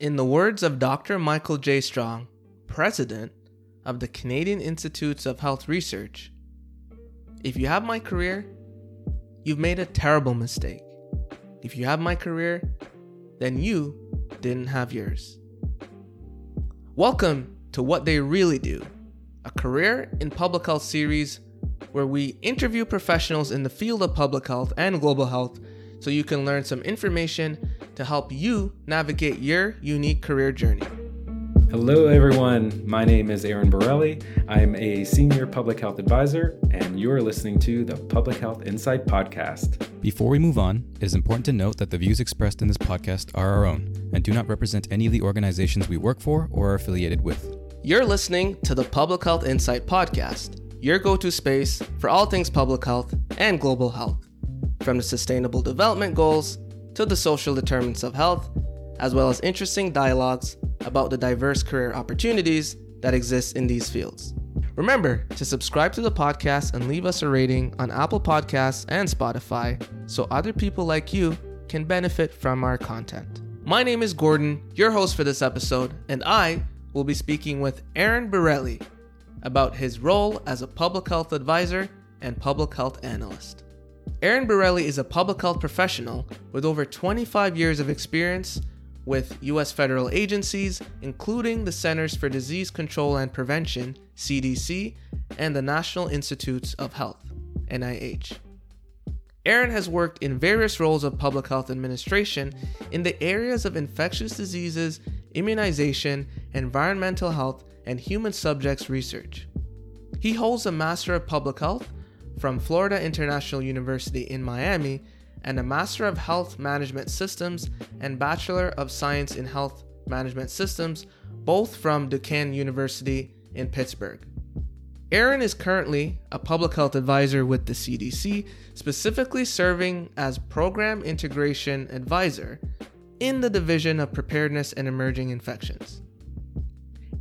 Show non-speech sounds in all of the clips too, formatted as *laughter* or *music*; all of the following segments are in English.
In the words of Dr. Michael J. Strong, president of the Canadian Institutes of Health Research, if you have my career, you've made a terrible mistake. If you have my career, then you didn't have yours. Welcome to What They Really Do, a career in public health series where we interview professionals in the field of public health and global health so you can learn some information to help you navigate your unique career journey. Hello, everyone. My name is Aaron Borrelli. I'm a senior public health advisor, and you're listening to the Public Health Insight Podcast. Before we move on, it is important to note that the views expressed in this podcast are our own and do not represent any of the organizations we work for or are affiliated with. You're listening to the Public Health Insight Podcast, your go to space for all things public health and global health, from the Sustainable Development Goals to the social determinants of health, as well as interesting dialogues about the diverse career opportunities that exist in these fields. Remember to subscribe to the podcast and leave us a rating on Apple Podcasts and Spotify so other people like you can benefit from our content. My name is Gordon, your host for this episode, and I will be speaking with Aaron Borrelli about his role as a public health advisor and public health analyst. Aaron Borrelli is a public health professional with over 25 years of experience with U.S. federal agencies, including the Centers for Disease Control and Prevention, CDC, and the National Institutes of Health, NIH. Aaron has worked in various roles of public health administration in the areas of infectious diseases, immunization, environmental health, and human subjects research. He holds a Master of Public Health from Florida International University in Miami and a Master of Health Management Systems and Bachelor of Science in Health Management Systems, both from Duquesne University in Pittsburgh. Aaron is currently a public health advisor with the CDC, specifically serving as Program Integration Advisor in the Division of Preparedness and Emerging Infections.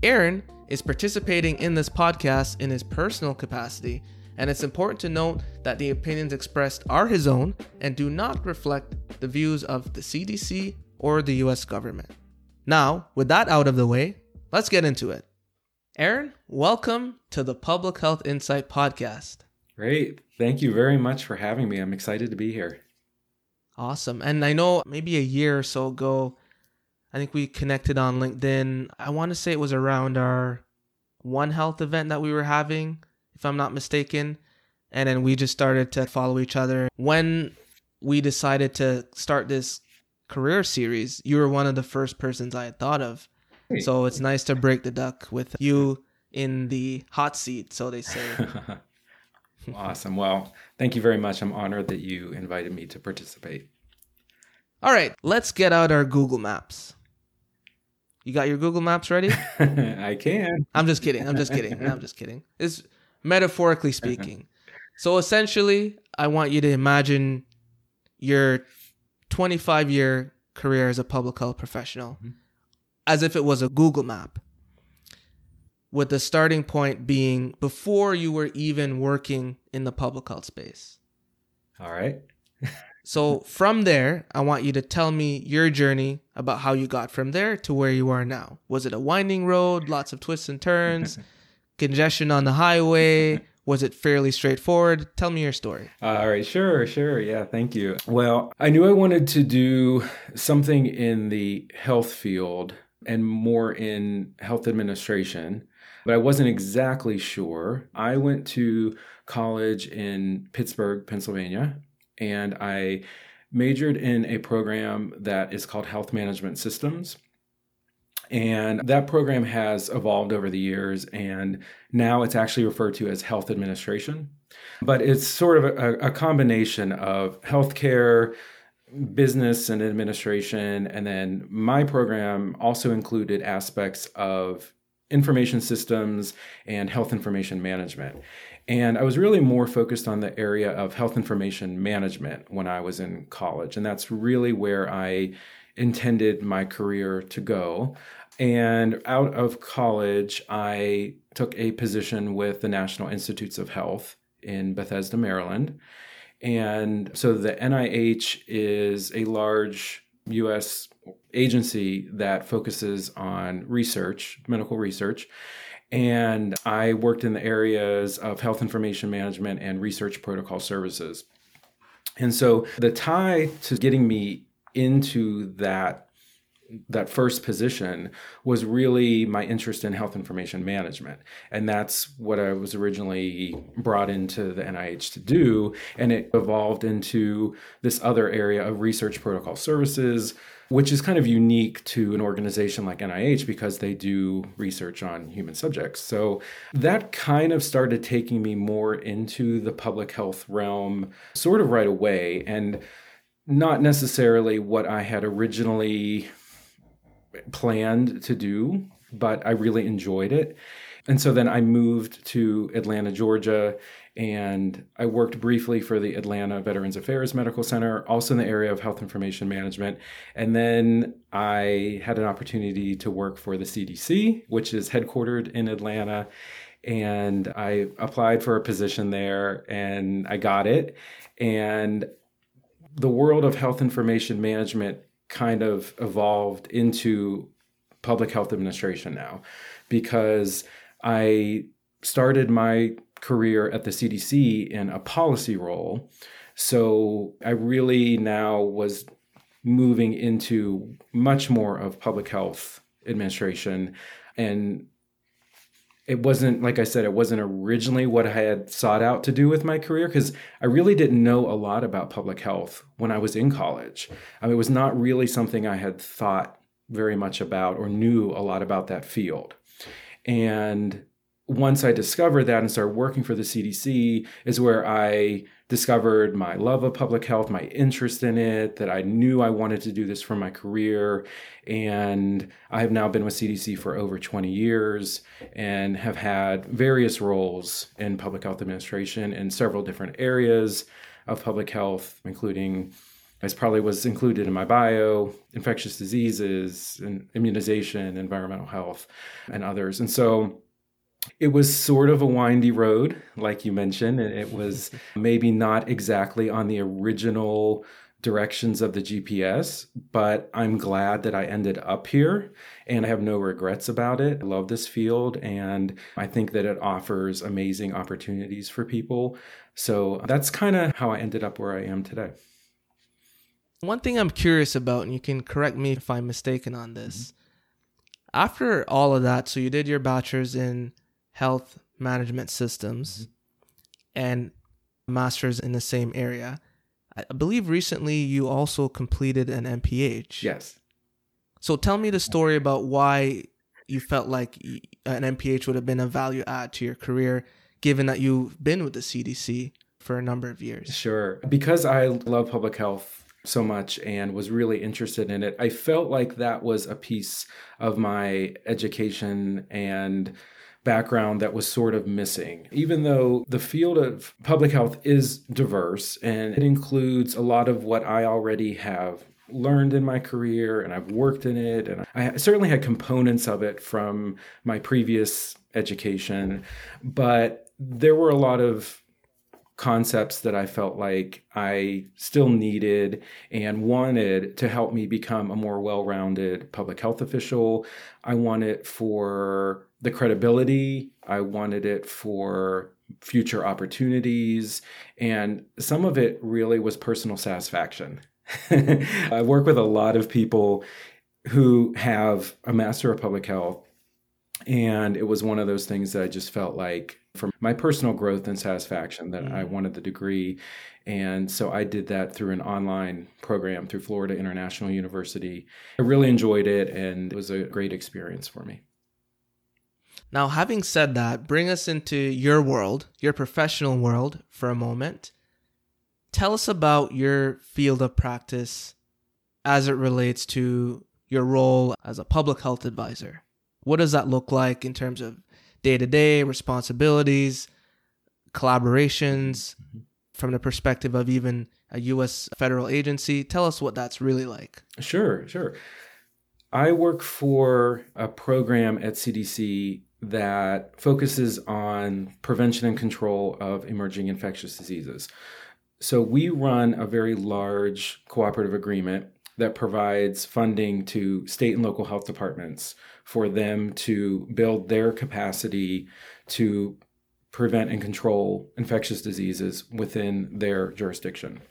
Aaron is participating in this podcast in his personal capacity and it's important to note that the opinions expressed are his own and do not reflect the views of the CDC or the US government. Now, with that out of the way, let's get into it. Aaron, welcome to the Public Health Insight Podcast. Great. Thank you very much for having me. I'm excited to be here. Awesome. And I know maybe a year or so ago, I think we connected on LinkedIn. I want to say it was around our One Health event that we were having if I'm not mistaken. And then we just started to follow each other. When we decided to start this career series, you were one of the first persons I had thought of. So it's nice to break the duck with you in the hot seat, so they say. *laughs* awesome. Well, thank you very much. I'm honored that you invited me to participate. All right, let's get out our Google Maps. You got your Google Maps ready? *laughs* I can. I'm just kidding. I'm just kidding. I'm just kidding. It's metaphorically speaking. so essentially, I want you to imagine your 25 year career as a public health professional mm-hmm. as if it was a Google map, with the starting point being before you were even working in the public health space. All right. *laughs* so from there, I want you to tell me your journey about how you got from there to where you are now. Was it a winding road, lots of twists and turns? *laughs* congestion on the highway? Was it fairly straightforward? Tell me your story. Uh, all right, sure, sure. Yeah, thank you. Well, I knew I wanted to do something in the health field and more in health administration, but I wasn't exactly sure. I went to college in Pittsburgh, Pennsylvania, and I majored in a program that is called Health Management Systems. And that program has evolved over the years, and now it's actually referred to as health administration. But it's sort of a, a combination of healthcare, business, and administration. And then my program also included aspects of information systems and health information management. And I was really more focused on the area of health information management when I was in college. And that's really where I intended my career to go. And out of college, I took a position with the National Institutes of Health in Bethesda, Maryland. And so the NIH is a large U.S. agency that focuses on research, medical research. And I worked in the areas of health information management and research protocol services. And so the tie to getting me into that that first position was really my interest in health information management. And that's what I was originally brought into the NIH to do. And it evolved into this other area of research protocol services, which is kind of unique to an organization like NIH because they do research on human subjects. So that kind of started taking me more into the public health realm sort of right away. And not necessarily what I had originally planned to do, but I really enjoyed it. And so then I moved to Atlanta, Georgia, and I worked briefly for the Atlanta Veterans Affairs Medical Center, also in the area of health information management. And then I had an opportunity to work for the CDC, which is headquartered in Atlanta. And I applied for a position there and I got it. And the world of health information management kind of evolved into public health administration now because I started my career at the CDC in a policy role. So I really now was moving into much more of public health administration and it wasn't like I said, it wasn't originally what I had sought out to do with my career because I really didn't know a lot about public health when I was in college. I mean, it was not really something I had thought very much about or knew a lot about that field. And once I discovered that and started working for the CDC, is where I discovered my love of public health, my interest in it, that I knew I wanted to do this for my career. And I have now been with CDC for over 20 years and have had various roles in public health administration in several different areas of public health, including as probably was included in my bio, infectious diseases and immunization, environmental health, and others. And so it was sort of a windy road, like you mentioned. And it was *laughs* maybe not exactly on the original directions of the GPS, but I'm glad that I ended up here and I have no regrets about it. I love this field and I think that it offers amazing opportunities for people. So that's kind of how I ended up where I am today. One thing I'm curious about, and you can correct me if I'm mistaken on this. Mm-hmm. After all of that, so you did your bachelor's in health management systems mm-hmm. and master's in the same area. I believe recently you also completed an MPH. Yes. So tell me the story about why you felt like an MPH would have been a value add to your career, given that you've been with the CDC for a number of years. Sure. Because I love public health so much and was really interested in it, I felt like that was a piece of my education and background that was sort of missing. Even though the field of public health is diverse and it includes a lot of what I already have learned in my career and I've worked in it and I certainly had components of it from my previous education but there were a lot of concepts that I felt like I still needed and wanted to help me become a more well rounded public health official. I wanted for the credibility, I wanted it for future opportunities, and some of it really was personal satisfaction. *laughs* I work with a lot of people who have a master of public health and it was one of those things that I just felt like for my personal growth and satisfaction that mm-hmm. I wanted the degree. And so I did that through an online program through Florida International University. I really enjoyed it and it was a great experience for me. Now, having said that, bring us into your world, your professional world for a moment. Tell us about your field of practice as it relates to your role as a public health advisor. What does that look like in terms of day to day responsibilities, collaborations mm-hmm. from the perspective of even a U.S. federal agency? Tell us what that's really like. Sure, sure. I work for a program at CDC that focuses on prevention and control of emerging infectious diseases. So we run a very large cooperative agreement that provides funding to state and local health departments for them to build their capacity to prevent and control infectious diseases within their jurisdiction.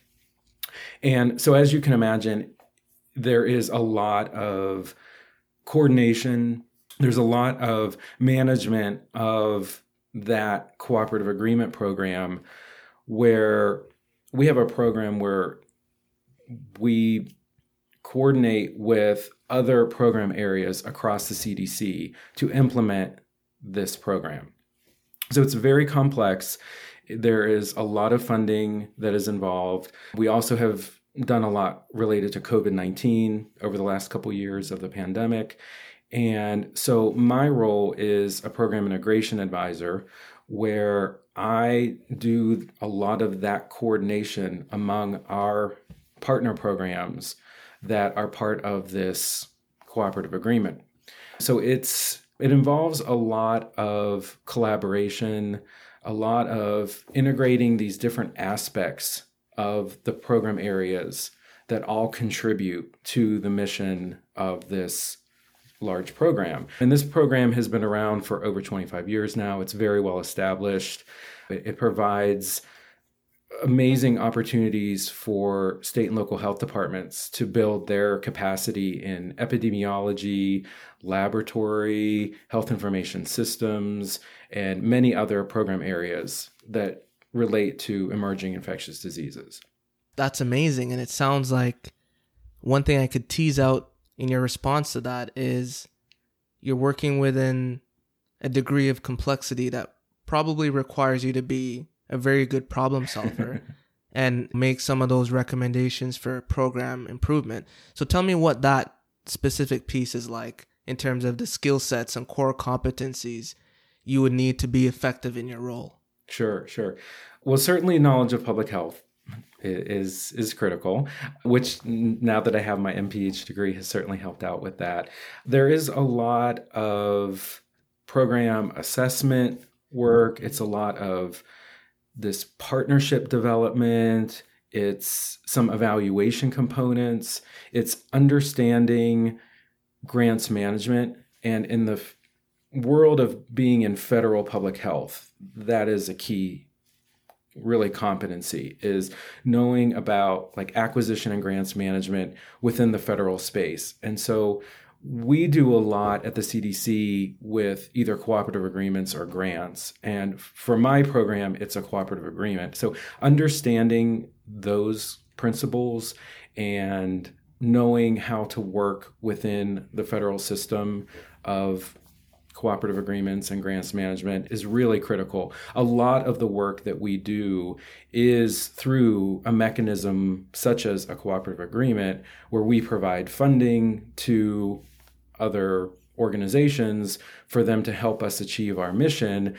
And so, as you can imagine, there is a lot of coordination, there's a lot of management of that cooperative agreement program where we have a program where we coordinate with other program areas across the CDC to implement this program. So it's very complex. There is a lot of funding that is involved. We also have done a lot related to COVID 19 over the last couple years of the pandemic. And so my role is a program integration advisor where I do a lot of that coordination among our partner programs that are part of this cooperative agreement. So it's it involves a lot of collaboration, a lot of integrating these different aspects of the program areas that all contribute to the mission of this large program. And this program has been around for over 25 years now. It's very well established. It, provides amazing opportunities for state and local health departments to build their capacity in epidemiology, laboratory, health information systems, and many other program areas that relate to emerging infectious diseases. That's amazing. And it sounds like one thing I could tease out in your response to that is you're working within a degree of complexity that probably requires you to be a very good problem solver *laughs* and make some of those recommendations for program improvement. So tell me what that specific piece is like in terms of the skill sets and core competencies you would need to be effective in your role. Sure, sure. Well, certainly knowledge of public health is is critical which now that i have my mph degree has certainly helped out with that. There is a lot of program assessment work. It's a lot of this partnership development. It's some evaluation components. It's understanding grants management. And in the world of being in federal public health that is a key really competency is knowing about like acquisition and grants management within the federal space. And so we do a lot at the CDC with either cooperative agreements or grants. And for my program, it's a cooperative agreement. So understanding those principles and knowing how to work within the federal system of cooperative agreements and grants management is really critical. A lot of the work that we do is through a mechanism such as a cooperative agreement where we provide funding to other organizations for them to help us achieve our mission.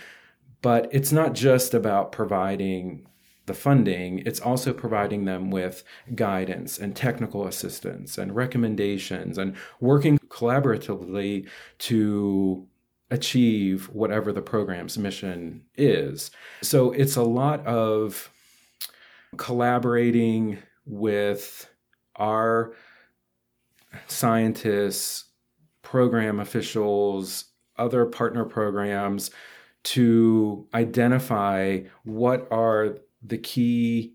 But it's not just about providing the funding, it's also providing them with guidance and technical assistance and recommendations and working collaboratively to achieve whatever the program's mission is. So it's a lot of collaborating with our scientists, program officials, other partner programs to identify what are the key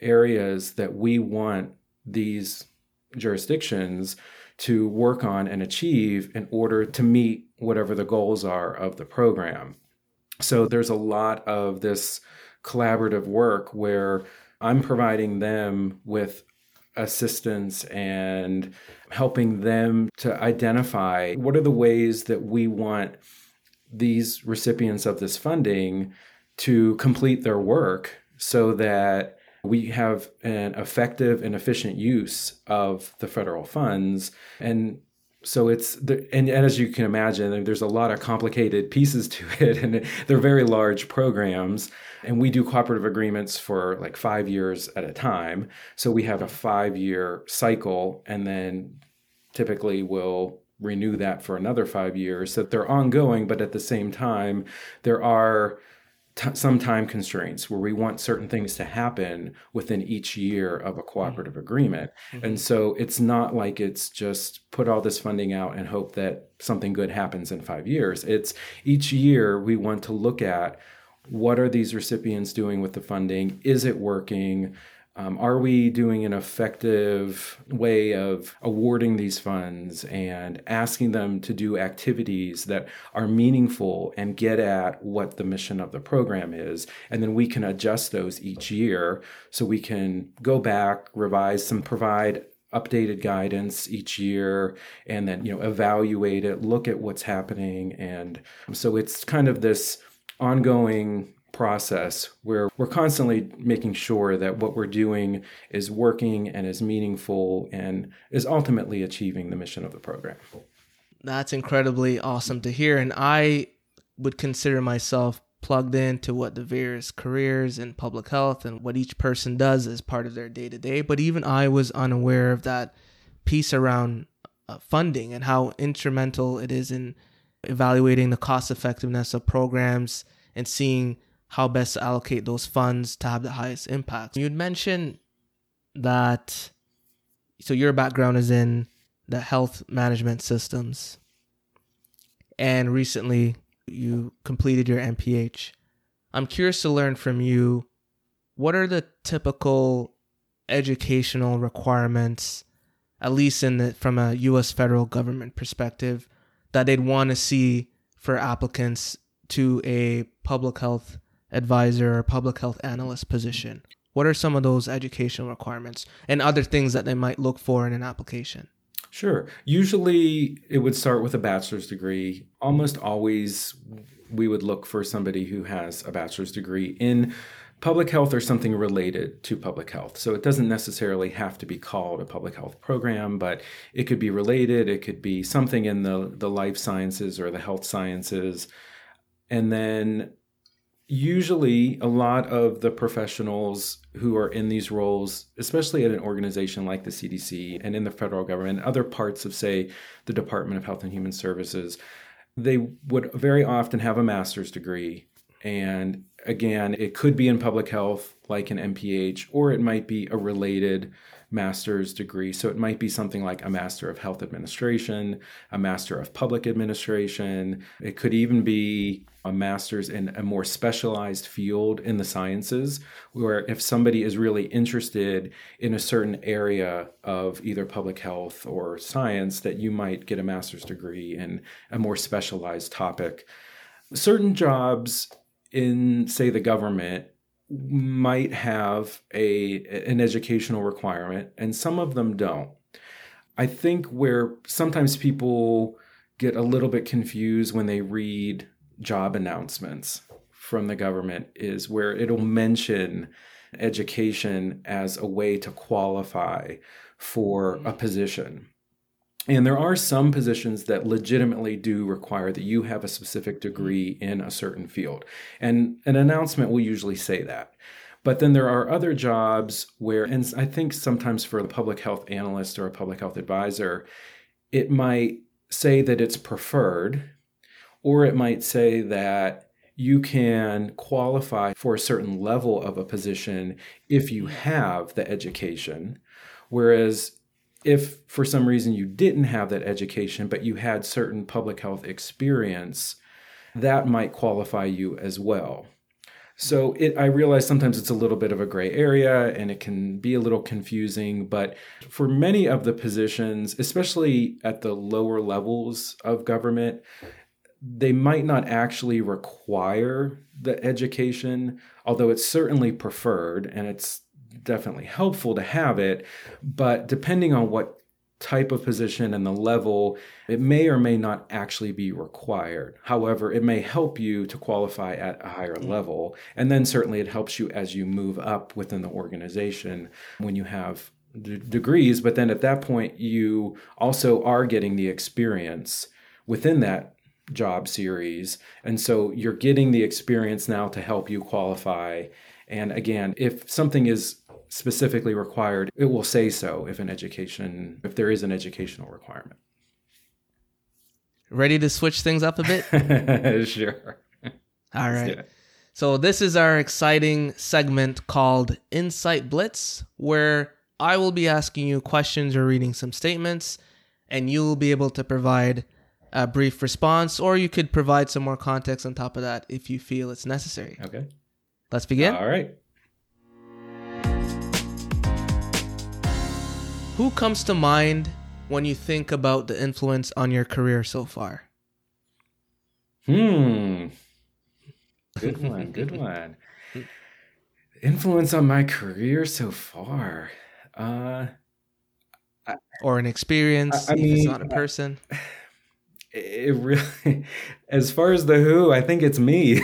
areas that we want these jurisdictions to work on and achieve in order to meet whatever the goals are of the program. So there's a lot of this collaborative work where I'm providing them with assistance and helping them to identify what are the ways that we want these recipients of this funding to complete their work so that we have an effective and efficient use of the federal funds. And so it's the, and, and as you can imagine there's a lot of complicated pieces to *laughs* it and they're very large programs. And we do cooperative agreements for like five years at a time. So we have a five year cycle and then typically we'll renew that for another five years. So they're ongoing but at the same time there are t- some time constraints where we want certain things to happen within each year of a cooperative mm-hmm. agreement. Mm-hmm. And so it's not like it's just put all this funding out and hope that something good happens in five years. It's each year we want to look at what are these recipients doing with the funding? Is it working? Um, are we doing an effective way of awarding these funds and asking them to do activities that are meaningful and get at what the mission of the program is? And then we can adjust those each year so we can go back, revise some, provide updated guidance each year and then you know evaluate it look at what's happening and so it's kind of this ongoing process where we're constantly making sure that what we're doing is working and is meaningful and is ultimately achieving the mission of the program. That's incredibly awesome to hear. And I would consider myself plugged into what the various careers in public health and what each person does as part of their day to day. But even I was unaware of that piece around uh, funding and how instrumental it is in evaluating the cost effectiveness of programs and seeing how best to allocate those funds to have the highest impact. You'd mentioned that, so your background is in the health management systems, and recently you completed your MPH. I'm curious to learn from you what are the typical educational requirements, at least in the, from a U.S. federal government perspective, that they'd want to see for applicants to a public health advisor or public health analyst position? What are some of those educational requirements and other things that they might look for in an application? Sure. Usually it would start with a bachelor's degree. Almost always we would look for somebody who has a bachelor's degree in public health or something related to public health. So it doesn't necessarily have to be called a public health program, but it could be related. It could be something in the, the life sciences or the health sciences. And then usually a lot of the professionals who are in these roles, especially at an organization like the CDC and in the federal government, other parts of, say, the Department of Health and Human Services, they would very often have a master's degree. And again, it could be in public health, like an MPH, or it might be a related master's degree. So it might be something like a Master of Health Administration, a Master of Public Administration. It could even be a master's in a more specialized field in the sciences, where if somebody is really interested in a certain area of either public health or science, that you might get a master's degree in a more specialized topic. Certain jobs in, say, the government might have a an educational requirement and some of them don't. I think where sometimes people get a little bit confused when they read job announcements from the government is where it'll mention education as a way to qualify for a mm-hmm. position. And there are some positions that legitimately do require that you have a specific degree mm-hmm. in a certain field. And an announcement will usually say that. But then there are other jobs where, and I think sometimes for a public health analyst or a public health advisor, it might say that it's preferred, or it might say that you can qualify for a certain level of a position if you have the education. Whereas if for some reason you didn't have that education, but you had certain public health experience, that might qualify you as well. So it, I realize sometimes it's a little bit of a gray area and it can be a little confusing, but for many of the positions, especially at the lower levels of government, they might not actually require the education, although it's certainly preferred and it's definitely helpful to have it. But depending on what type of position and the level, it may or may not actually be required. However, it may help you to qualify at a higher mm. level. And then certainly it helps you as you move up within the organization when you have d- degrees. But then at that point, you also are getting the experience within that job series. And so you're getting the experience now to help you qualify. And again, if something is specifically required, it will say so if an education, if there is an educational requirement. Ready to switch things up a bit? *laughs* sure. All right. So, this is our exciting segment called Insight Blitz, where I will be asking you questions or reading some statements, and you will be able to provide a brief response, or you could provide some more context on top of that if you feel it's necessary. Okay. Let's begin. All right. Who comes to mind when you think about the influence on your career so far? Hmm. Good one. Good one. *laughs* Influence on my career so far. Uh, or an experience, I- I if it's mean, not a person. *laughs* it really, *laughs* as far as the who, I think it's me.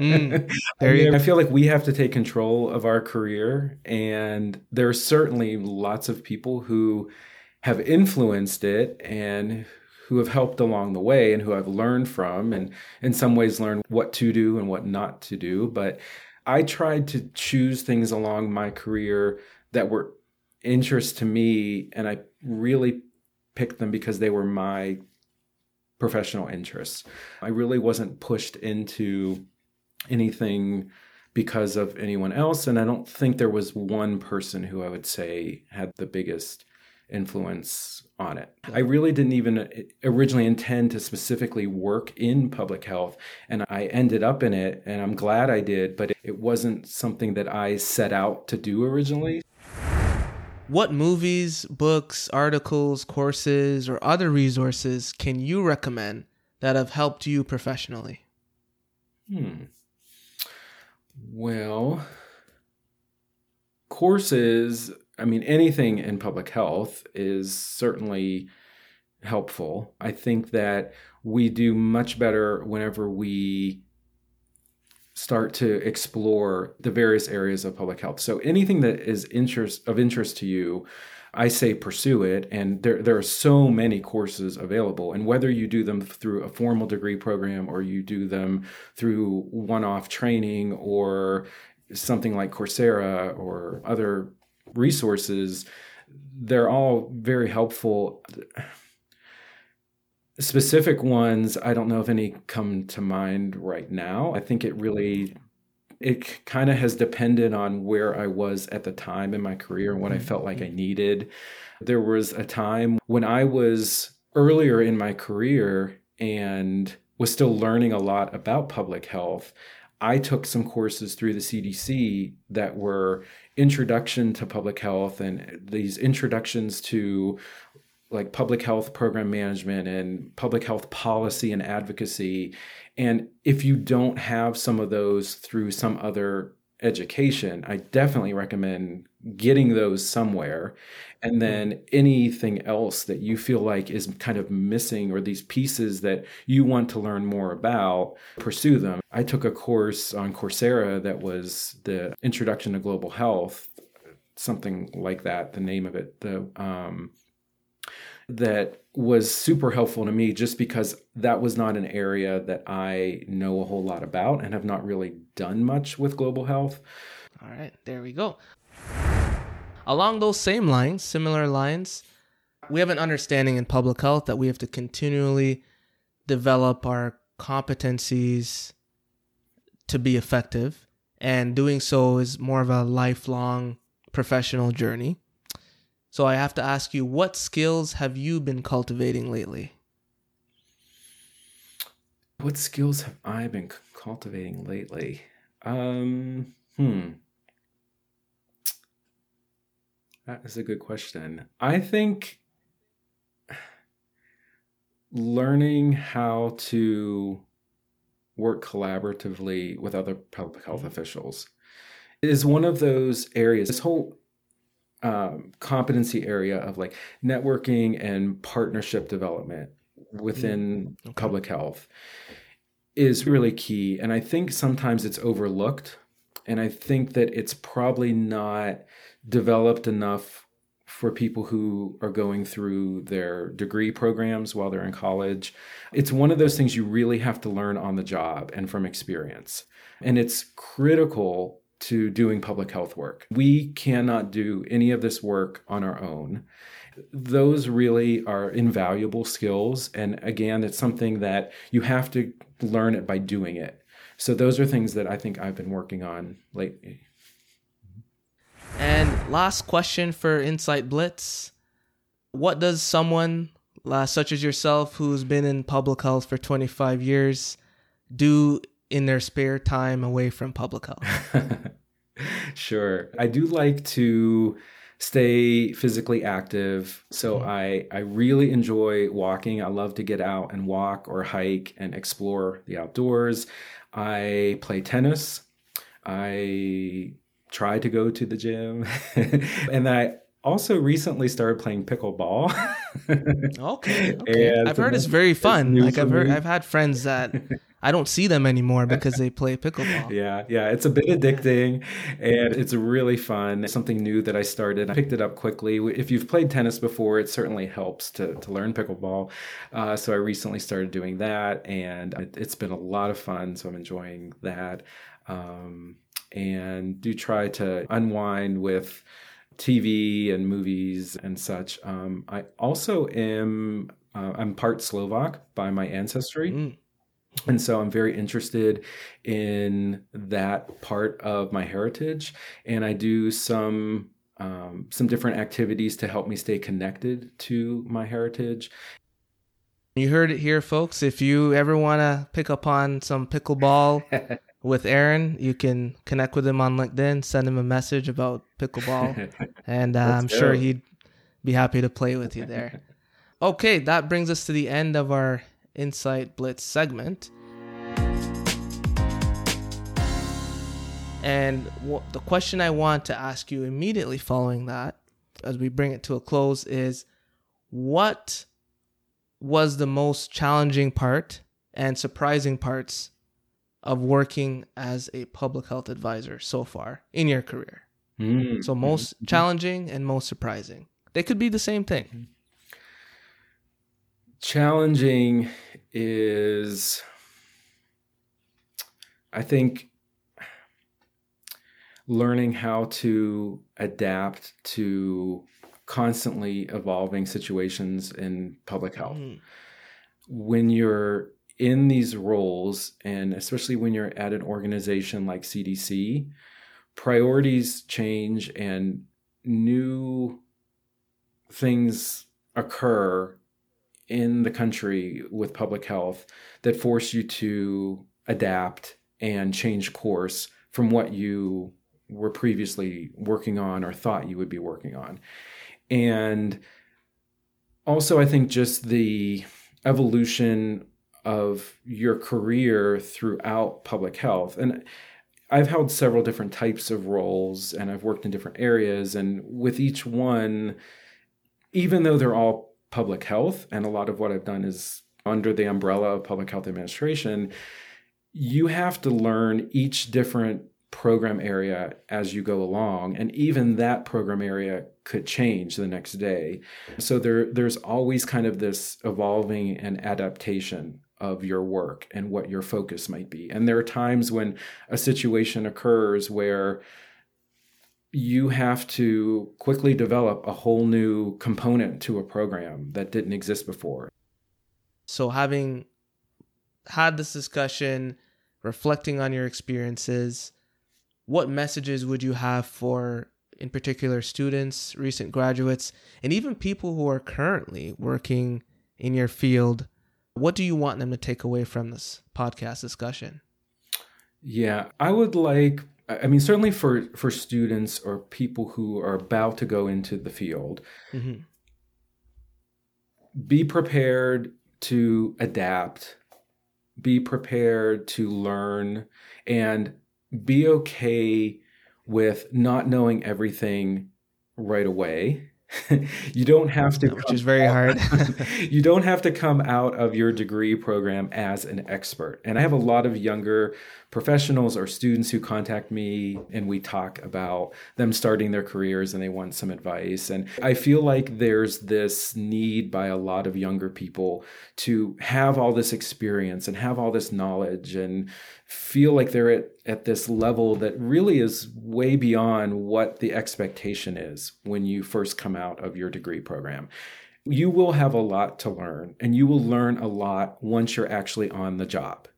Mm, *laughs* I, there you mean, go. I feel like we have to take control of our career, and there are certainly lots of people who have influenced it and who have helped along the way and who I've learned from, and in some ways learned what to do and what not to do. But I tried to choose things along my career that were interest to me, and I really picked them because they were my professional interests. I really wasn't pushed into anything because of anyone else. And I don't think there was one person who I would say had the biggest influence on it. I really didn't even eh, originally intend to specifically work in public health, and I ended up in it, and I'm glad I did, but it wasn't something that I set out to do originally. What movies, books, articles, courses, or other resources can you recommend that have helped you professionally? Hmm. Well, courses, I mean, anything in public health is certainly helpful. I think that we do much better whenever we start to explore the various areas of public health. So anything that is interest of interest to you, I say pursue it. And there, there are so many courses available. And whether you do them through a formal degree program or you do them through one off training or something like Coursera or other resources, they're all very helpful. Specific ones, I don't know if any come to mind right now. I think it really it kind of has depended on where I was at the time in my career and what I felt like I mm-hmm. needed. There was a time when I was earlier in my career and was still learning a lot about public health. I took some courses through the CDC that were introduction to public health and these introductions to like public health program management and public health policy and advocacy. And if you don't have some of those through some other education, I definitely recommend getting those somewhere. And then anything else that you feel like is kind of missing or these pieces that you want to learn more about, pursue them. I took a course on Coursera that was the Introduction to Global Health, something like that, the name of it. The um, that was super helpful to me just because that was not an area that I know a whole lot about and have not really done much with global health. All right, there we go. Along those same lines, similar lines, we have an understanding in public health that we have to continually develop our competencies to be effective, and doing so is more of a lifelong professional journey. So I have to ask you, what skills have you been cultivating lately? What skills have I been cultivating lately? Um, hmm. That is a good question. I think learning how to work collaboratively with other public health officials is one of those areas. This whole um, competency area of like networking and partnership development within Okay. public health is really key. And I think sometimes it's overlooked. And I think that it's probably not developed enough for people who are going through their degree programs while they're in college. It's one of those things you really have to learn on the job and from experience. And it's critical to doing public health work. We cannot do any of this work on our own. Those really are invaluable skills. And again, it's something that you have to learn it by doing it. So those are things that I think I've been working on lately. And last question for Insight Blitz. What does someone uh, such as yourself who's been in public health for 25 years do in their spare time away from public health? *laughs* sure. I do like to stay physically active. So mm-hmm. I I really enjoy walking. I love to get out and walk or hike and explore the outdoors. I play tennis. I try to go to the gym. *laughs* and I also recently started playing pickleball. *laughs* okay. okay. I've heard it's very fun. Like I've heard. I've had friends that I don't see them anymore because they play pickleball. *laughs* Yeah, yeah, it's a bit addicting and it's really fun. It's something new that I started. I picked it up quickly. If you've played tennis before, it certainly helps to, to learn pickleball. Uh, so I recently started doing that and it, has been a lot of fun. So I'm enjoying that. Um, and do try to unwind with TV and movies and such. Um, I also am uh, I'm part Slovak by my ancestry. Mm. And so I'm very interested in that part of my heritage, and I do some um, some different activities to help me stay connected to my heritage. You heard it here, folks. If you ever want to pick up on some pickleball *laughs* with Aaron, you can connect with him on LinkedIn, send him a message about pickleball, *laughs* and uh, I'm go. sure he'd be happy to play with you there. *laughs* Okay, that brings us to the end of our Insight Blitz segment. And the question I want to ask you immediately following that, as we bring it to a close, is what was the most challenging part and surprising parts of working as a public health advisor so far in your career? Mm-hmm. So, most mm-hmm. challenging and most surprising. They could be the same thing. Challenging is, I think, learning how to adapt to constantly evolving situations in public health. Mm. When you're in these roles, and especially when you're at an organization like CDC, priorities change and new things occur in the country with public health that force you to adapt and change course from what you were previously working on or thought you would be working on. And also, I think just the evolution of your career throughout public health. And I've held several different types of roles and I've worked in different areas. And with each one, even though they're all public health, and a lot of what I've done is under the umbrella of public health administration, you have to learn each different program area as you go along and even that program area could change the next day. So there there's always kind of this evolving and adaptation of your work and what your focus might be. And there are times when a situation occurs where you have to quickly develop a whole new component to a program that didn't exist before. So, having had this discussion, reflecting on your experiences, what messages would you have for, in particular, students, recent graduates, and even people who are currently working in your field? What do you want them to take away from this podcast discussion? Yeah, I would like I mean, certainly for for students or people who are about to go into the field, mm-hmm. be prepared to adapt, be prepared to learn, and be okay with not knowing everything right away. *laughs* You don't have to which is very hard. *laughs* You don't have to come out of your degree program as an expert. And i have a lot of younger professionals or students who contact me and we talk about them starting their careers and they want some advice and i feel like there's this need by a lot of younger people to have all this experience and have all this knowledge and feel like they're at, at this level that really is way beyond what the expectation is when you first come out of your degree program. You will have a lot to learn, and you will learn a lot once you're actually on the job.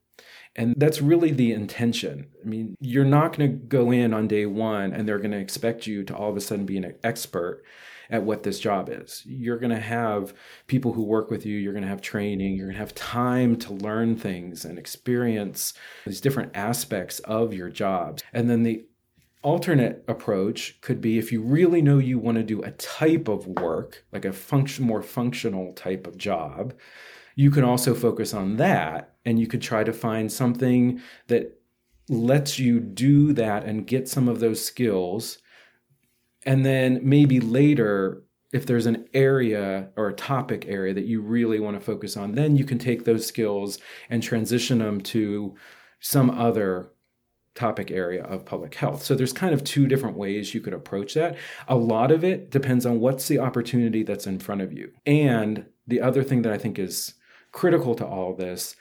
And that's really the intention. I mean, you're not going to go in on day one and they're going to expect you to all of a sudden be an expert at what this job is. You're going to have people who work with you, you're going to have training, you're going to have time to learn things and experience these different aspects of your jobs. And then the alternate approach could be if you really know you want to do a type of work, like a function more functional type of job, you can also focus on that and you could try to find something that lets you do that and get some of those skills and then maybe later if there's an area or a topic area that you really want to focus on then you can take those skills and transition them to some other topic area of public health. So there's kind of two different ways you could approach that. A lot of it depends on what's the opportunity that's in front of you. And the other thing that I think is critical to all this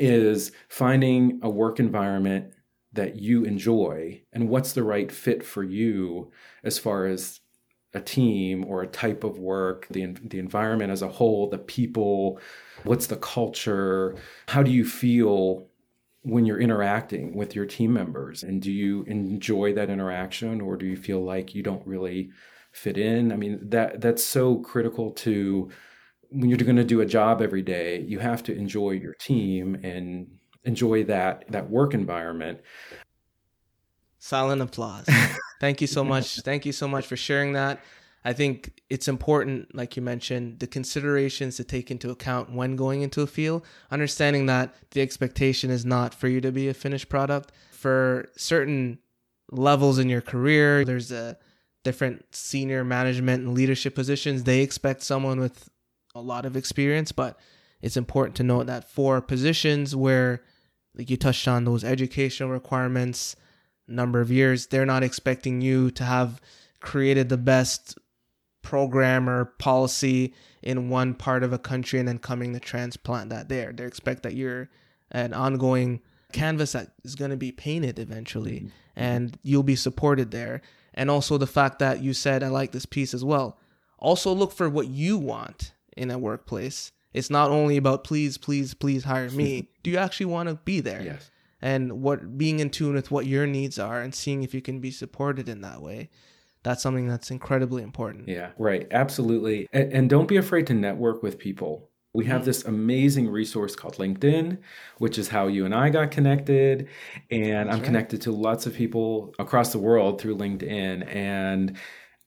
is finding a work environment that you enjoy and what's the right fit for you as far as a team or a type of work, the, the environment as a whole, the people, what's the culture, how do you feel when you're interacting with your team members? And do you enjoy that interaction or do you feel like you don't really fit in? I mean that that's so critical to when you're going to do a job every day you have to enjoy your team and enjoy that that work environment silent applause thank you so much *laughs* thank you so much for sharing that I think it's important, like you mentioned, the considerations to take into account when going into a field, understanding that the expectation is not for you to be a finished product. For certain levels in your career, there's a different senior management and leadership positions. They expect someone with a lot of experience, but it's important to note that for positions where, like you touched on, those educational requirements, number of years, they're not expecting you to have created the best program or policy in one part of a country and then coming to transplant that there. They expect that you're an ongoing canvas that is going to be painted eventually mm-hmm. and you'll be supported there. And also the fact that you said, I like this piece as well. Also look for what you want in a workplace. It's not only about please, please, please hire me. Do you actually want to be there? Yes. And what being in tune with what your needs are and seeing if you can be supported in that way that's something that's incredibly important. Yeah, right. Absolutely. And, and don't be afraid to network with people. We have mm-hmm. this amazing resource called LinkedIn, which is how you and I got connected. And That's I'm right. connected to lots of people across the world through LinkedIn. And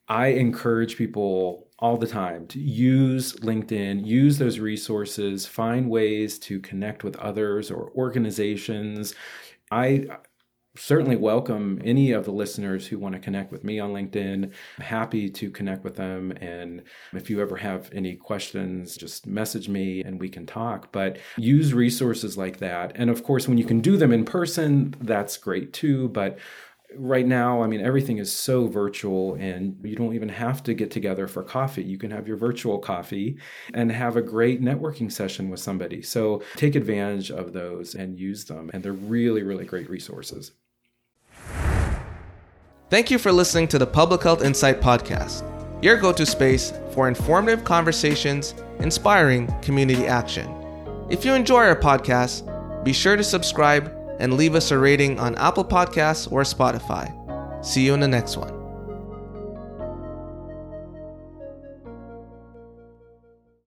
I encourage people all the time to use LinkedIn, use those resources, find ways to connect with others or organizations. I certainly welcome any of the listeners who want to connect with me on LinkedIn. I'm happy to connect with them. And if you ever have any questions, just message me and we can talk. But use resources like that. And of course, when you can do them in person, that's great too. But right now, I mean, everything is so virtual and you don't even have to get together for coffee. You can have your virtual coffee and have a great networking session with somebody. So take advantage of those and use them. And they're really, really great resources. Thank you for listening to the Public Health Insight Podcast, your go to space for informative conversations, inspiring community action. If you enjoy our podcast, be sure to subscribe and leave us a rating on Apple Podcasts or Spotify. See you in the next one.